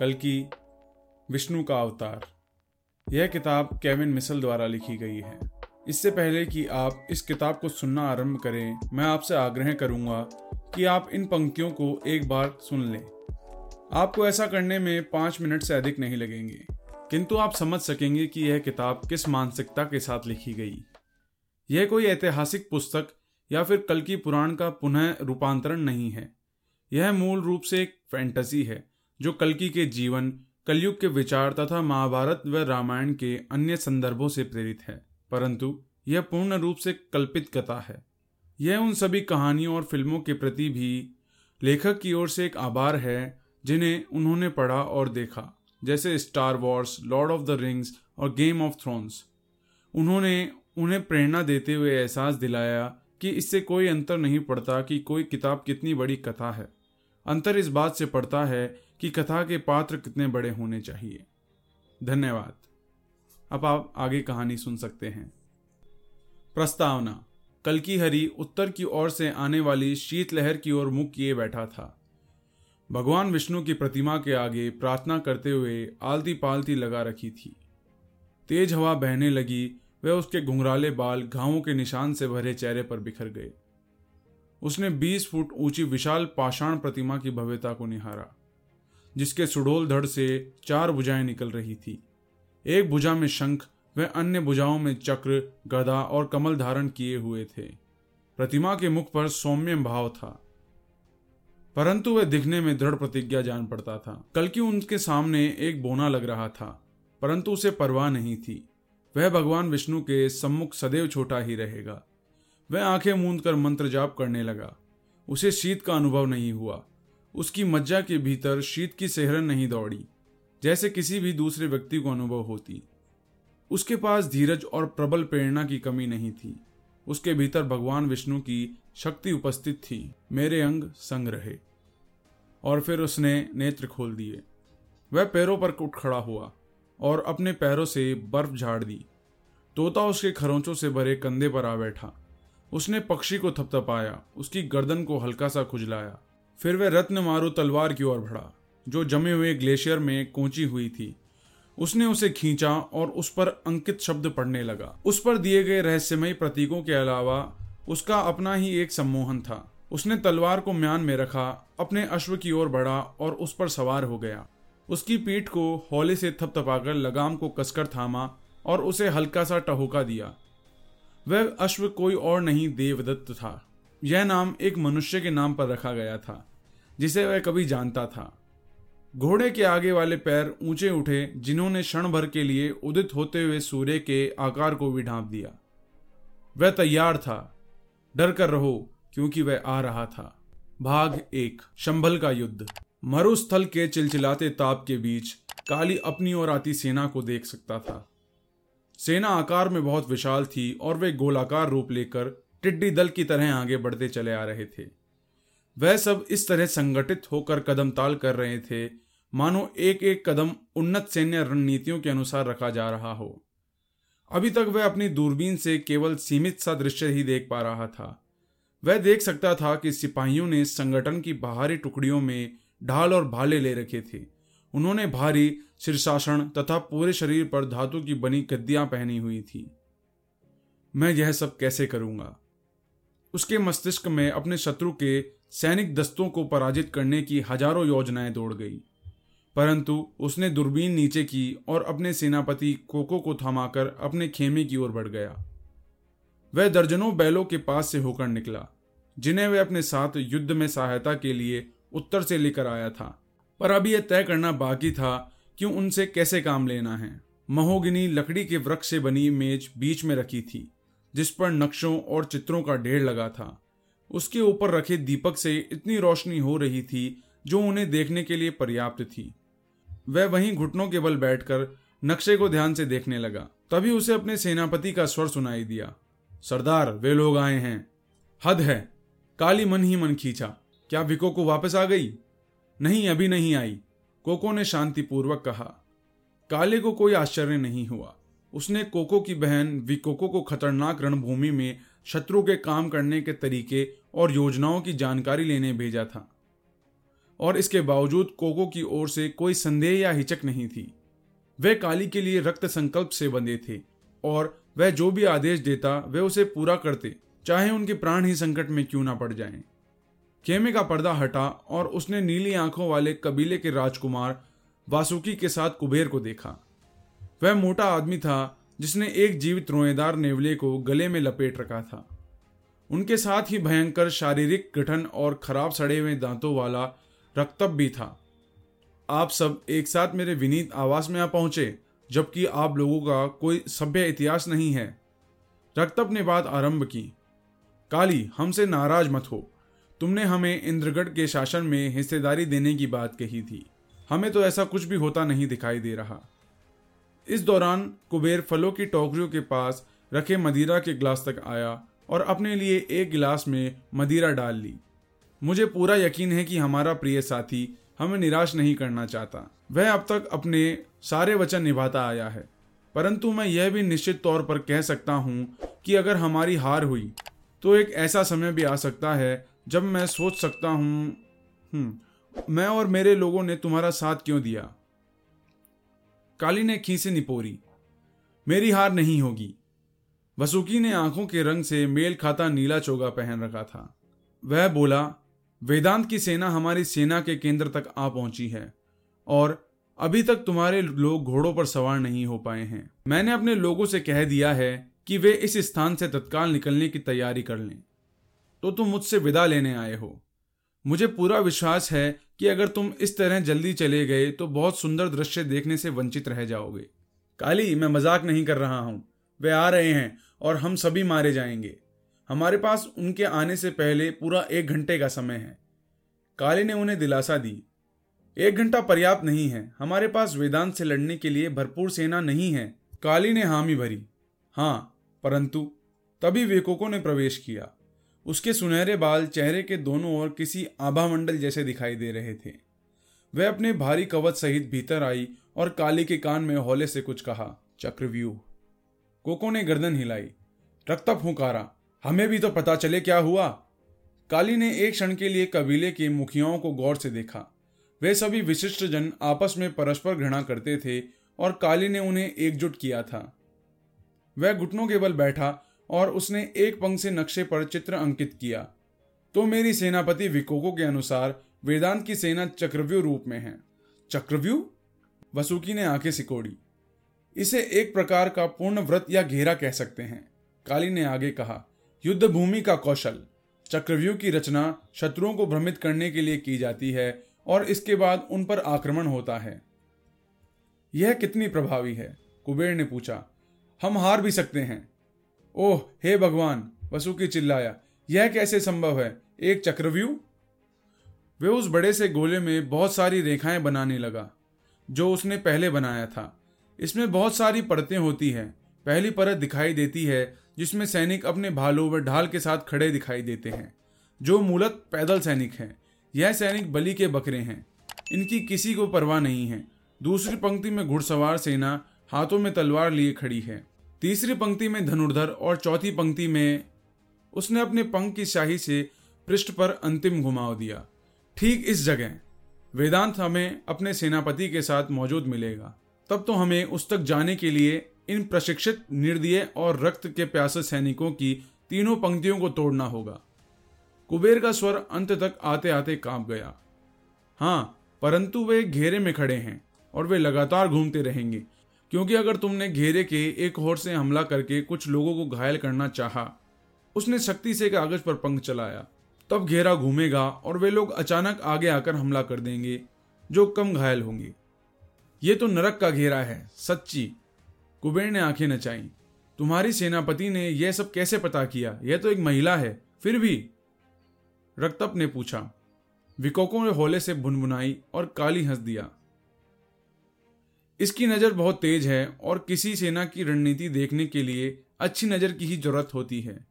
कल की विष्णु का अवतार। यह किताब केविन मिसल द्वारा लिखी गई है। इससे पहले कि आप इस किताब को सुनना आरंभ करें, मैं आपसे आग्रह करूँगा कि आप इन पंक्तियों को एक बार सुन लें। आपको ऐसा करने में पाँच मिनट से अधिक नहीं लगेंगे, किंतु आप समझ सकेंगे कि यह किताब किस मानसिकता के साथ लिखी गई। यह कोई ऐतिहासिक पुस्तक या फिर कल की पुराण का पुनः रूपांतरण नहीं है। यह मूल रूप से एक फैंटेसी है। जो कलकी के जीवन, कलयुग के विचार तथा महाभारत व रामायण के अन्य संदर्भों से प्रेरित है। परंतु यह पूर्ण रूप से कल्पित कथा है। यह उन सभी कहानियों और फ़िल्मों के प्रति भी लेखक की ओर से एक आभार है, जिन्हें उन्होंने पढ़ा और देखा। जैसे Star Wars, Lord of the Rings और गेम ऑफ़ थ्रोन्स। उन्होंने उन्हें प्रेरणा देते हुए एहसास दिलाया कि इससे कोई अंतर नहीं पड़ता कि कोई किताब कितनी बड़ी कथा है। अंतर इस बात से पड़ता है कि कथा के पात्र कितने बड़े होने चाहिए। धन्यवाद। अब आप आगे कहानी सुन सकते हैं। प्रस्तावना, कल की हरी उत्तर की ओर से आने वाली शीतलहर की ओर मुख किए बैठा था। भगवान विष्णु की प्रतिमा के आगे प्रार्थना करते हुए आलती पालती लगा रखी थी। तेज हवा बहने लगी वह उसके घुंघराले बाल घावों के निशान से भरे चेहरे पर बिखर गए। उसने बीस फुट ऊँची विशाल पाषाण प्रतिमा की भव्यता को निहारा, जिसके सुडोल धड़ से चार भुजाएँ निकल रही थी। एक भुजा में शंख व अन्य भुजाओं में चक्र, गदा और कमल धारण किए हुए थे। प्रतिमा के मुख पर सौम्य भाव था, परंतु वह दिखने में दृढ़ प्रतिज्ञा जान पड़ता था। कल की उनके सामने एक बोना लग रहा था, परंतु उसे परवाह नहीं थी। वह भगवान विष्णु के सम्मुख सदैव छोटा ही रहेगा। वह आँखें मूंद कर मंत्र जाप करने लगा। उसे शीत का अनुभव नहीं हुआ। उसकी मज्जा के भीतर शीत की सेहरन नहीं दौड़ी, जैसे किसी भी दूसरे व्यक्ति को अनुभव होती। उसके पास धीरज और प्रबल प्रेरणा की कमी नहीं थी। उसके भीतर भगवान विष्णु की शक्ति उपस्थित थी। मेरे अंग संग रहे। और फिर उसने नेत्र खोल दिए। वह पैरों पर उठ खड़ा हुआ और अपने पैरों से बर्फ़ झाड़ दी। तोता उसके खरोंचों से भरे कंधे पर आ बैठा। उसने पक्षी को थपथपाया, उसकी गर्दन को हल्का सा खुजलाया। फिर वह रत्न मारू तलवार की ओर बढ़ा, जो जमे हुए ग्लेशियर में कोची हुई थी। उसने उसे खींचा और उस पर अंकित शब्द पढ़ने लगा। उस पर दिए गए रहस्यमय प्रतीकों के अलावा उसका अपना ही एक सम्मोहन था। उसने तलवार को म्यान में रखा, अपने अश्व की ओर बढ़ा और उस पर सवार हो गया। उसकी पीठ को हौले से थपथपाकर लगाम को कसकर थामा और उसे हल्का सा टहोका दिया। वह अश्व कोई और नहीं देवदत्त था। यह नाम एक मनुष्य के नाम पर रखा गया था, जिसे वह कभी जानता था। घोड़े के आगे वाले पैर ऊँचे उठे, जिन्होंने क्षण भर के लिए उदित होते हुए सूर्य के आकार को भी ढांप दिया। वह तैयार था। डर कर रहो, क्योंकि वह आ रहा था। भाग एक, शंभल का युद्ध। मरुस्थल के चिलचिलाते ताप के बीच काली अपनी और आती सेना को देख सकता था। सेना आकार में बहुत विशाल थी और वे गोलाकार रूप लेकर टिड्डी दल की तरह आगे बढ़ते चले आ रहे थे। वह सब इस तरह संगठित होकर कदम ताल कर रहे थे। मानो एक एक कदम उन्नत सैन्य रणनीतियों के अनुसार रखा जा रहा हो। अभी तक वह अपनी दूरबीन से केवल सीमित सा दृश्य ही देख पा रहा था। वह देख सकता था कि सिपाहियों ने संगठन की बाहरी टुकड़ियों में ढाल और भाले ले रखे थे। उन्होंने भारी शीर्षासन तथा पूरे शरीर पर धातु की बनी गद्दियाँ पहनी हुई थी। मैं यह सब कैसे करूँगा? उसके मस्तिष्क में अपने शत्रु के सैनिक दस्तों को पराजित करने की हज़ारों योजनाएँ दौड़ गई। परंतु उसने दूरबीन नीचे की और अपने सेनापति कोको को थमाकर अपने खेमे की ओर बढ़ गया। वह दर्जनों बैलों के पास से होकर निकला, जिन्हें वह अपने साथ युद्ध में सहायता के लिए उत्तर से लेकर आया था। पर अभी यह तय करना बाकी था कि उनसे कैसे काम लेना है। महोगिनी लकड़ी के वृक्ष से बनी मेज बीच में रखी थी, जिस पर नक्शों और चित्रों का ढेर लगा था। उसके ऊपर रखे दीपक से इतनी रोशनी हो रही थी जो उन्हें देखने के लिए पर्याप्त थी। वह वहीं घुटनों के बल बैठकर नक्शे को ध्यान से देखने लगा। तभी उसे अपने सेनापति का स्वर सुनाई दिया। सरदार, वे लोग आए हैं। हद है। काली मन ही मन खींचा। क्या विको को वापस आ गई? नहीं, अभी नहीं आई। कोको ने शांतिपूर्वक कहा, काले को कोई आश्चर्य नहीं हुआ। उसने कोको की बहन विकोको को खतरनाक रणभूमि में शत्रु के काम करने के तरीके और योजनाओं की जानकारी लेने भेजा था। और इसके बावजूद कोको की ओर से कोई संदेह या हिचक नहीं थी। वह काली के लिए रक्त संकल्प से बंधे थे और वह जो भी आदेश देता, वह उसे पूरा करते, चाहे उनके प्राण ही संकट में क्यों ना पड़ जाएँ। खेमे का पर्दा हटा और उसने नीली आँखों वाले कबीले के राजकुमार वासुकी के साथ कुबेर को देखा। वह मोटा आदमी था, जिसने एक जीवित रोएदार नेवले को गले में लपेट रखा था। उनके साथ ही भयंकर शारीरिक गठन और खराब सड़े हुए दांतों वाला रक्तब भी था। आप सब एक साथ मेरे विनीत आवास में आ पहुँचे, जबकि आप लोगों का कोई सभ्य इतिहास नहीं है। रक्तब ने बात आरंभ की। काली, हमसे नाराज़ मत हो। तुमने हमें इंद्रगढ़ के शासन में हिस्सेदारी देने की बात कही थी। हमें तो ऐसा कुछ भी होता नहीं दिखाई दे रहा। इस दौरान कुबेर फलों की टोकरियों के पास रखे मदिरा के गिलास तक आया और अपने लिए एक गिलास में मदिरा डाल ली। मुझे पूरा यकीन है कि हमारा प्रिय साथी हमें निराश नहीं करना चाहता। वह अब तक अपने सारे वचन निभाता आया है। परंतु मैं यह भी निश्चित तौर पर कह सकता हूँ कि अगर हमारी हार हुई तो एक ऐसा समय भी आ सकता है जब मैं सोच सकता हूँ हम्म, मैं और मेरे लोगों ने तुम्हारा साथ क्यों दिया? काली ने खीसे निपोरी मेरी हार नहीं होगी। वसुकी ने आँखों के रंग से मेल खाता नीला चोगा पहन रखा था। वह बोला वेदांत की सेना हमारी सेना के केंद्र तक आ पहुँची है और अभी तक तुम्हारे लोग घोड़ों पर सवार नहीं हो पाए हैं। मैंने अपने लोगों से कह दिया है कि वे इस स्थान से तत्काल निकलने की तैयारी कर लें। तो तुम मुझसे विदा लेने आए हो। मुझे पूरा विश्वास है कि अगर तुम इस तरह जल्दी चले गए तो बहुत सुंदर दृश्य देखने से वंचित रह जाओगे। काली, मैं मज़ाक नहीं कर रहा हूँ। वे आ रहे हैं और हम सभी मारे जाएँगे। हमारे पास उनके आने से पहले पूरा एक घंटे का समय है। काली ने उन्हें दिलासा दी। एक घंटा पर्याप्त नहीं है। हमारे पास वेदांत से लड़ने के लिए भरपूर सेना नहीं है। काली ने हामी भरी। हाँ परंतु तभी वेकोको ने प्रवेश किया। उसके सुनहरे बाल चेहरे के दोनों ओर किसी आभा मंडल जैसे दिखाई दे रहे थे। वह अपने भारी कवच सहित भीतर आई और काली के कान में हौले से कुछ कहा, चक्रव्यूह, कोको ने गर्दन हिलाई, रक्त फूकारा, हमें भी तो पता चले क्या हुआ? काली ने एक क्षण के लिए कबीले के मुखियाओं को गौर से देखा। वे सभी विशिष्ट जन आपस में परस्पर घृणा करते थे और काली ने उन्हें एकजुट किया था। वह घुटनों के बल बैठा और उसने एक पंख से नक्शे पर चित्र अंकित किया। तो मेरी सेनापति विकोको के अनुसार वेदांत की सेना चक्रव्यूह रूप में है। चक्रव्यूह? वसुकी ने आँखें सिकोड़ी। इसे एक प्रकार का पूर्ण व्रत या घेरा कह सकते हैं। काली ने आगे कहा युद्ध भूमि का कौशल। चक्रव्यूह की रचना शत्रुओं को भ्रमित करने के लिए की जाती है और इसके बाद उन पर आक्रमण होता है। यह कितनी प्रभावी है? कुबेर ने पूछा, हम हार भी सकते हैं। ओह, हे भगवान वसुकी चिल्लाया। यह कैसे संभव है? एक चक्रव्यूह? वे उस बड़े से गोले में बहुत सारी रेखाएँ बनाने लगा, जो उसने पहले बनाया था। इसमें बहुत सारी परतें होती हैं। पहली परत दिखाई देती है, जिसमें सैनिक अपने भालों व ढाल के साथ खड़े दिखाई देते हैं, जो मूलत पैदल सैनिक हैं। यह सैनिक बलि के बकरे हैं। इनकी किसी को परवाह नहीं है। दूसरी पंक्ति में घुड़सवार सेना हाथों में तलवार लिए खड़ी है। तीसरी पंक्ति में धनुर्धर और चौथी पंक्ति में उसने अपने पंख की शाही से पृष्ठ पर अंतिम घुमाव दिया। ठीक इस जगह, वेदांत हमें अपने सेनापति के साथ मौजूद मिलेगा। तब तो हमें उस तक जाने के लिए इन प्रशिक्षित, निर्दय और रक्त के प्यासे सैनिकों की तीनों पंक्तियों को तोड़ना होगा। कुबेर का स्वर अंत तक आते आते काँप गया। हाँ परंतु वे घेरे में खड़े हैं और वे लगातार घूमते रहेंगे। क्योंकि अगर तुमने घेरे के एक होर से हमला करके कुछ लोगों को घायल करना चाहा, उसने शक्ति से कागज़ पर पंख चलाया। तब घेरा घूमेगा और वे लोग अचानक आगे आकर हमला कर देंगे, जो कम घायल होंगे। ये तो नरक का घेरा है, सच्ची। कुबेर ने आँखें नचाई। तुम्हारी सेनापति ने यह सब कैसे पता किया? यह तो एक महिला है, फिर भी? रक्तप ने पूछा। विकोकों ने होले से भुनभुनाई और काली हंस दिया। इसकी नज़र बहुत तेज है और किसी सेना की रणनीति देखने के लिए अच्छी नज़र की ही ज़रूरत होती है।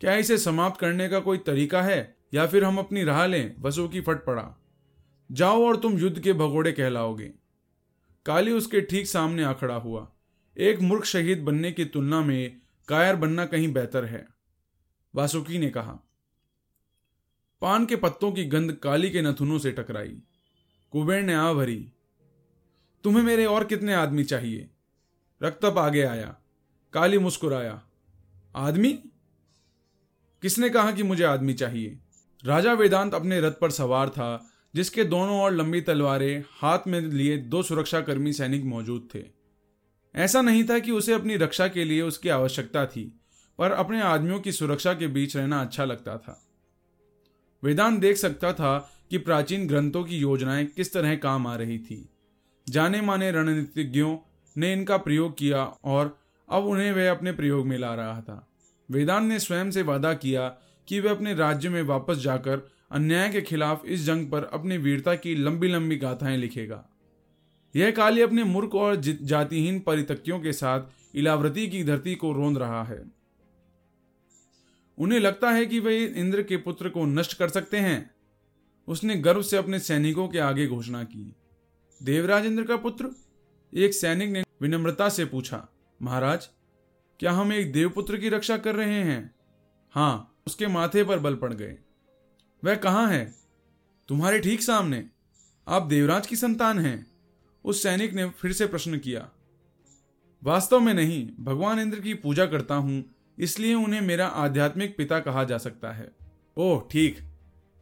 क्या इसे समाप्त करने का कोई तरीका है? या फिर हम अपनी राह लें? वसु की फट पड़ा। जाओ और तुम युद्ध के भगोड़े कहलाओगे। काली उसके ठीक सामने आ खड़ा हुआ। एक मूर्ख शहीद बनने की तुलना में कायर बनना कहीं बेहतर है। वासुकी ने कहा। पान के पत्तों की गंध काली के नथुनों से टकराई। कुबेर ने आ भरी। तुम्हें मेरे और कितने आदमी चाहिए? रक्तप आगे आया, काली मुस्कुराया। आदमी? किसने कहा कि मुझे आदमी चाहिए? राजा वेदांत अपने रथ पर सवार था, जिसके दोनों ओर लंबी तलवारें हाथ में लिए दो सुरक्षाकर्मी सैनिक मौजूद थे। ऐसा नहीं था कि उसे अपनी रक्षा के लिए उसकी आवश्यकता थी, पर अपने आदमियों की सुरक्षा के बीच रहना अच्छा लगता था। वेदांत देख सकता था कि प्राचीन ग्रंथों की योजनाएँ किस तरह काम आ रही थी। जाने माने रणनीतिज्ञों ने इनका प्रयोग किया और अब उन्हें वह अपने प्रयोग में ला रहा था। वेदांत ने स्वयं से वादा किया कि वह अपने राज्य में वापस जाकर अन्याय के खिलाफ इस जंग पर अपनी वीरता की लंबी लंबी गाथाएँ लिखेगा। यह काली अपने मूर्ख और जातिहीन परितक्तियों के साथ इलावृति की धरती को रोंद रहा है। उन्हें लगता है कि वे इंद्र के पुत्र को नष्ट कर सकते हैं। उसने गर्व से अपने सैनिकों के आगे घोषणा की। देवराज इंद्र का पुत्र? एक सैनिक ने विनम्रता से पूछा, महाराज, क्या हम एक देवपुत्र की रक्षा कर रहे हैं? हाँ उसके माथे पर बल पड़ गए। वह कहाँ है? तुम्हारे ठीक सामने। आप देवराज की संतान हैं। उस सैनिक ने फिर से प्रश्न किया, वास्तव में नहीं, भगवान इंद्र की पूजा करता हूँ, इसलिए उन्हें मेरा आध्यात्मिक पिता कहा जा सकता है। ओह, ठीक।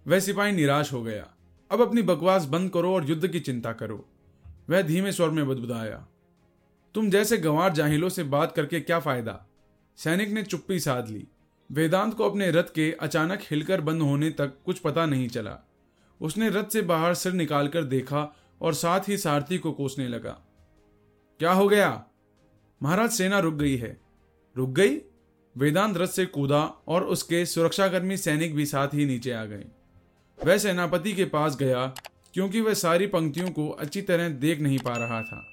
वह सिपाही निराश हो गया। अब अपनी बकवास बंद करो और युद्ध की चिंता करो। वह धीमे स्वर में बदबुदाया, तुम जैसे गंवार जाहिलों से बात करके क्या फ़ायदा? सैनिक ने चुप्पी साध ली। वेदांत को अपने रथ के अचानक हिलकर बंद होने तक कुछ पता नहीं चला। उसने रथ से बाहर सिर निकालकर देखा और साथ ही सारथी को कोसने लगा। क्या हो गया? महाराज सेना रुक गई है। रुक गई? वेदांत रथ से कूदा और उसके सुरक्षाकर्मी सैनिक भी साथ ही नीचे आ गए। वह सेनापति के पास गया क्योंकि वह सारी पंक्तियों को अच्छी तरह देख नहीं पा रहा था।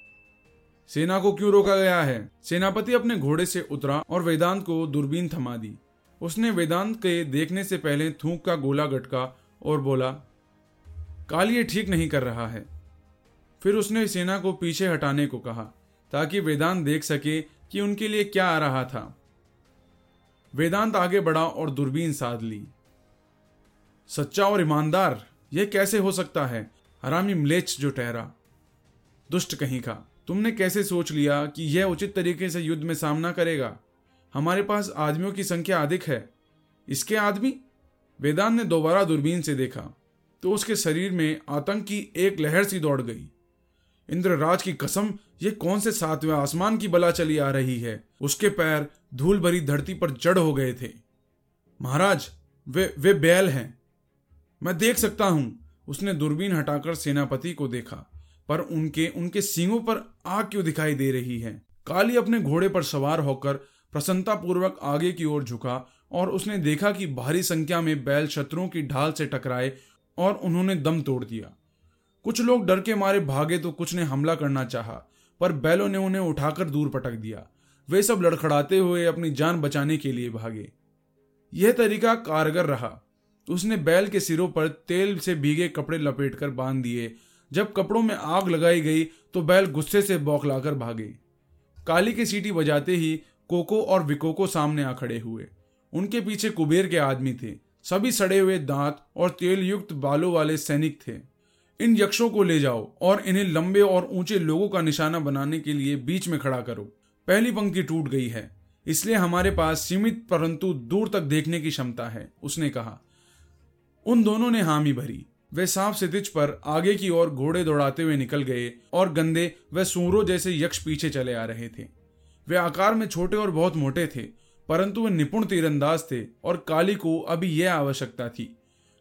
सेना को क्यों रोका गया है? सेनापति अपने घोड़े से उतरा और वेदांत को दूरबीन थमा दी। उसने वेदांत के देखने से पहले थूक का गोला गटका और बोला, काल ये ठीक नहीं कर रहा है। फिर उसने सेना को पीछे हटाने को कहा, ताकि वेदांत देख सके कि उनके लिए क्या आ रहा था। वेदांत आगे बढ़ा और दूरबीन साध ली। सच्चा और ईमानदार यह कैसे हो सकता है? हरामी म्लेच जो ठहरा। दुष्ट कहीं का, तुमने कैसे सोच लिया कि यह उचित तरीके से युद्ध में सामना करेगा? हमारे पास आदमियों की संख्या अधिक है। इसके आदमी? वेदांत ने दोबारा दूरबीन से देखा तो उसके शरीर में आतंक की एक लहर सी दौड़ गई। इंद्रराज की कसम, ये कौन से सातवें आसमान की बला चली आ रही है? उसके पैर धूल भरी धरती पर जड़ हो गए थे। महाराज, वे वे बैल हैं। मैं देख सकता हूँ। उसने दूरबीन हटाकर सेनापति को देखा, पर उनके उनके सींगों पर आग क्यों दिखाई दे रही है? काली अपने घोड़े पर सवार होकर प्रसन्नता पूर्वक आगे की ओर झुका और उसने देखा कि भारी संख्या में बैल शत्रुओं की ढाल से टकराए और उन्होंने दम तोड़ दिया। कुछ लोग डर के मारे भागे तो कुछ ने हमला करना चाहा, पर बैलों ने उन्हें उठाकर दूर पटक दिया। वे सब लड़खड़ाते हुए अपनी जान बचाने के लिए भागे। यह तरीका कारगर रहा। उसने बैल के सिरों पर तेल से भीगे कपड़े लपेटकर बाँध दिए। जब कपड़ों में आग लगाई गई तो बैल गुस्से से बौखलाकर भागे। काली की सीटी बजाते ही कोको और विकोको सामने आ खड़े हुए। उनके पीछे कुबेर के आदमी थे। सभी सड़े हुए दांत और तेल युक्त बालों वाले सैनिक थे। इन यक्षों को ले जाओ और इन्हें लंबे और ऊँचे लोगों का निशाना बनाने के लिए बीच में खड़ा करो। पहली पंक्ति टूट गई है। इसलिए हमारे पास सीमित परंतु दूर तक देखने की क्षमता है, उसने कहा। उन दोनों ने हामी भरी। वे सांप सितिज पर आगे की ओर घोड़े दौड़ाते हुए निकल गए और गंदे व सूरों जैसे यक्ष पीछे चले आ रहे थे। वे आकार में छोटे और बहुत मोटे थे, परंतु वे निपुण तीरंदाज थे और काली को अभी यह आवश्यकता थी।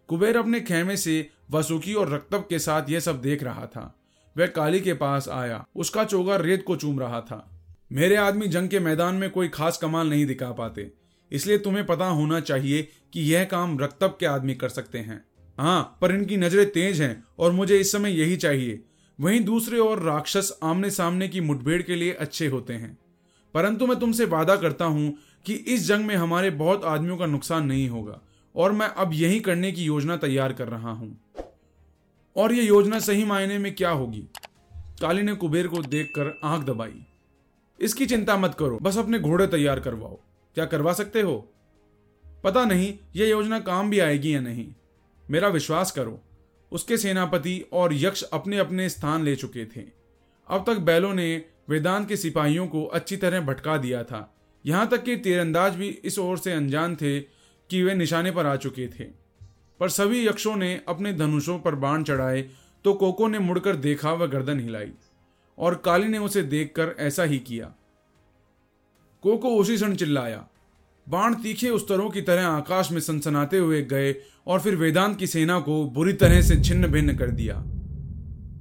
कुबेर अपने खेमे से वसुकी और रक्तब के साथ यह सब देख रहा था। वह काली के पास आया, उसका चोगा रेत को चूम रहा था। मेरे आदमी जंग के मैदान में कोई खास कमाल नहीं दिखा पाते। इसलिए तुम्हें पता होना चाहिए कि यह काम रक्तब के आदमी कर सकते हैं। हाँ पर इनकी नज़रें तेज हैं और मुझे इस समय यही चाहिए। वहीं दूसरे और राक्षस आमने सामने की मुठभेड़ के लिए अच्छे होते हैं। परंतु मैं तुमसे वादा करता हूँ कि इस जंग में हमारे बहुत आदमियों का नुकसान नहीं होगा और मैं अब यही करने की योजना तैयार कर रहा हूँ। और यह योजना सही मायने में क्या होगी? काली ने कुबेर को देखकर आँख दबाई। इसकी चिंता मत करो, बस अपने घोड़े तैयार करवाओ। क्या करवा सकते हो? पता नहीं यह योजना काम भी आएगी या नहीं। मेरा विश्वास करो, उसके सेनापति और यक्ष अपने अपने स्थान ले चुके थे। अब तक बैलों ने वेदांत के सिपाहियों को अच्छी तरह भटका दिया था। यहाँ तक कि तीरंदाज भी इस ओर से अनजान थे कि वे निशाने पर आ चुके थे। पर सभी यक्षों ने अपने धनुषों पर बाण चढ़ाए तो कोको ने मुड़कर देखा व गर्दन हिलाई। और काली ने उसे देखकर ऐसा ही किया। कोको उसी क्षण चिल्लाया। बाण तीखे उस्तरों की तरह आकाश में सनसनाते हुए गए और फिर वेदांत की सेना को बुरी तरह से छिन्न भिन्न कर दिया।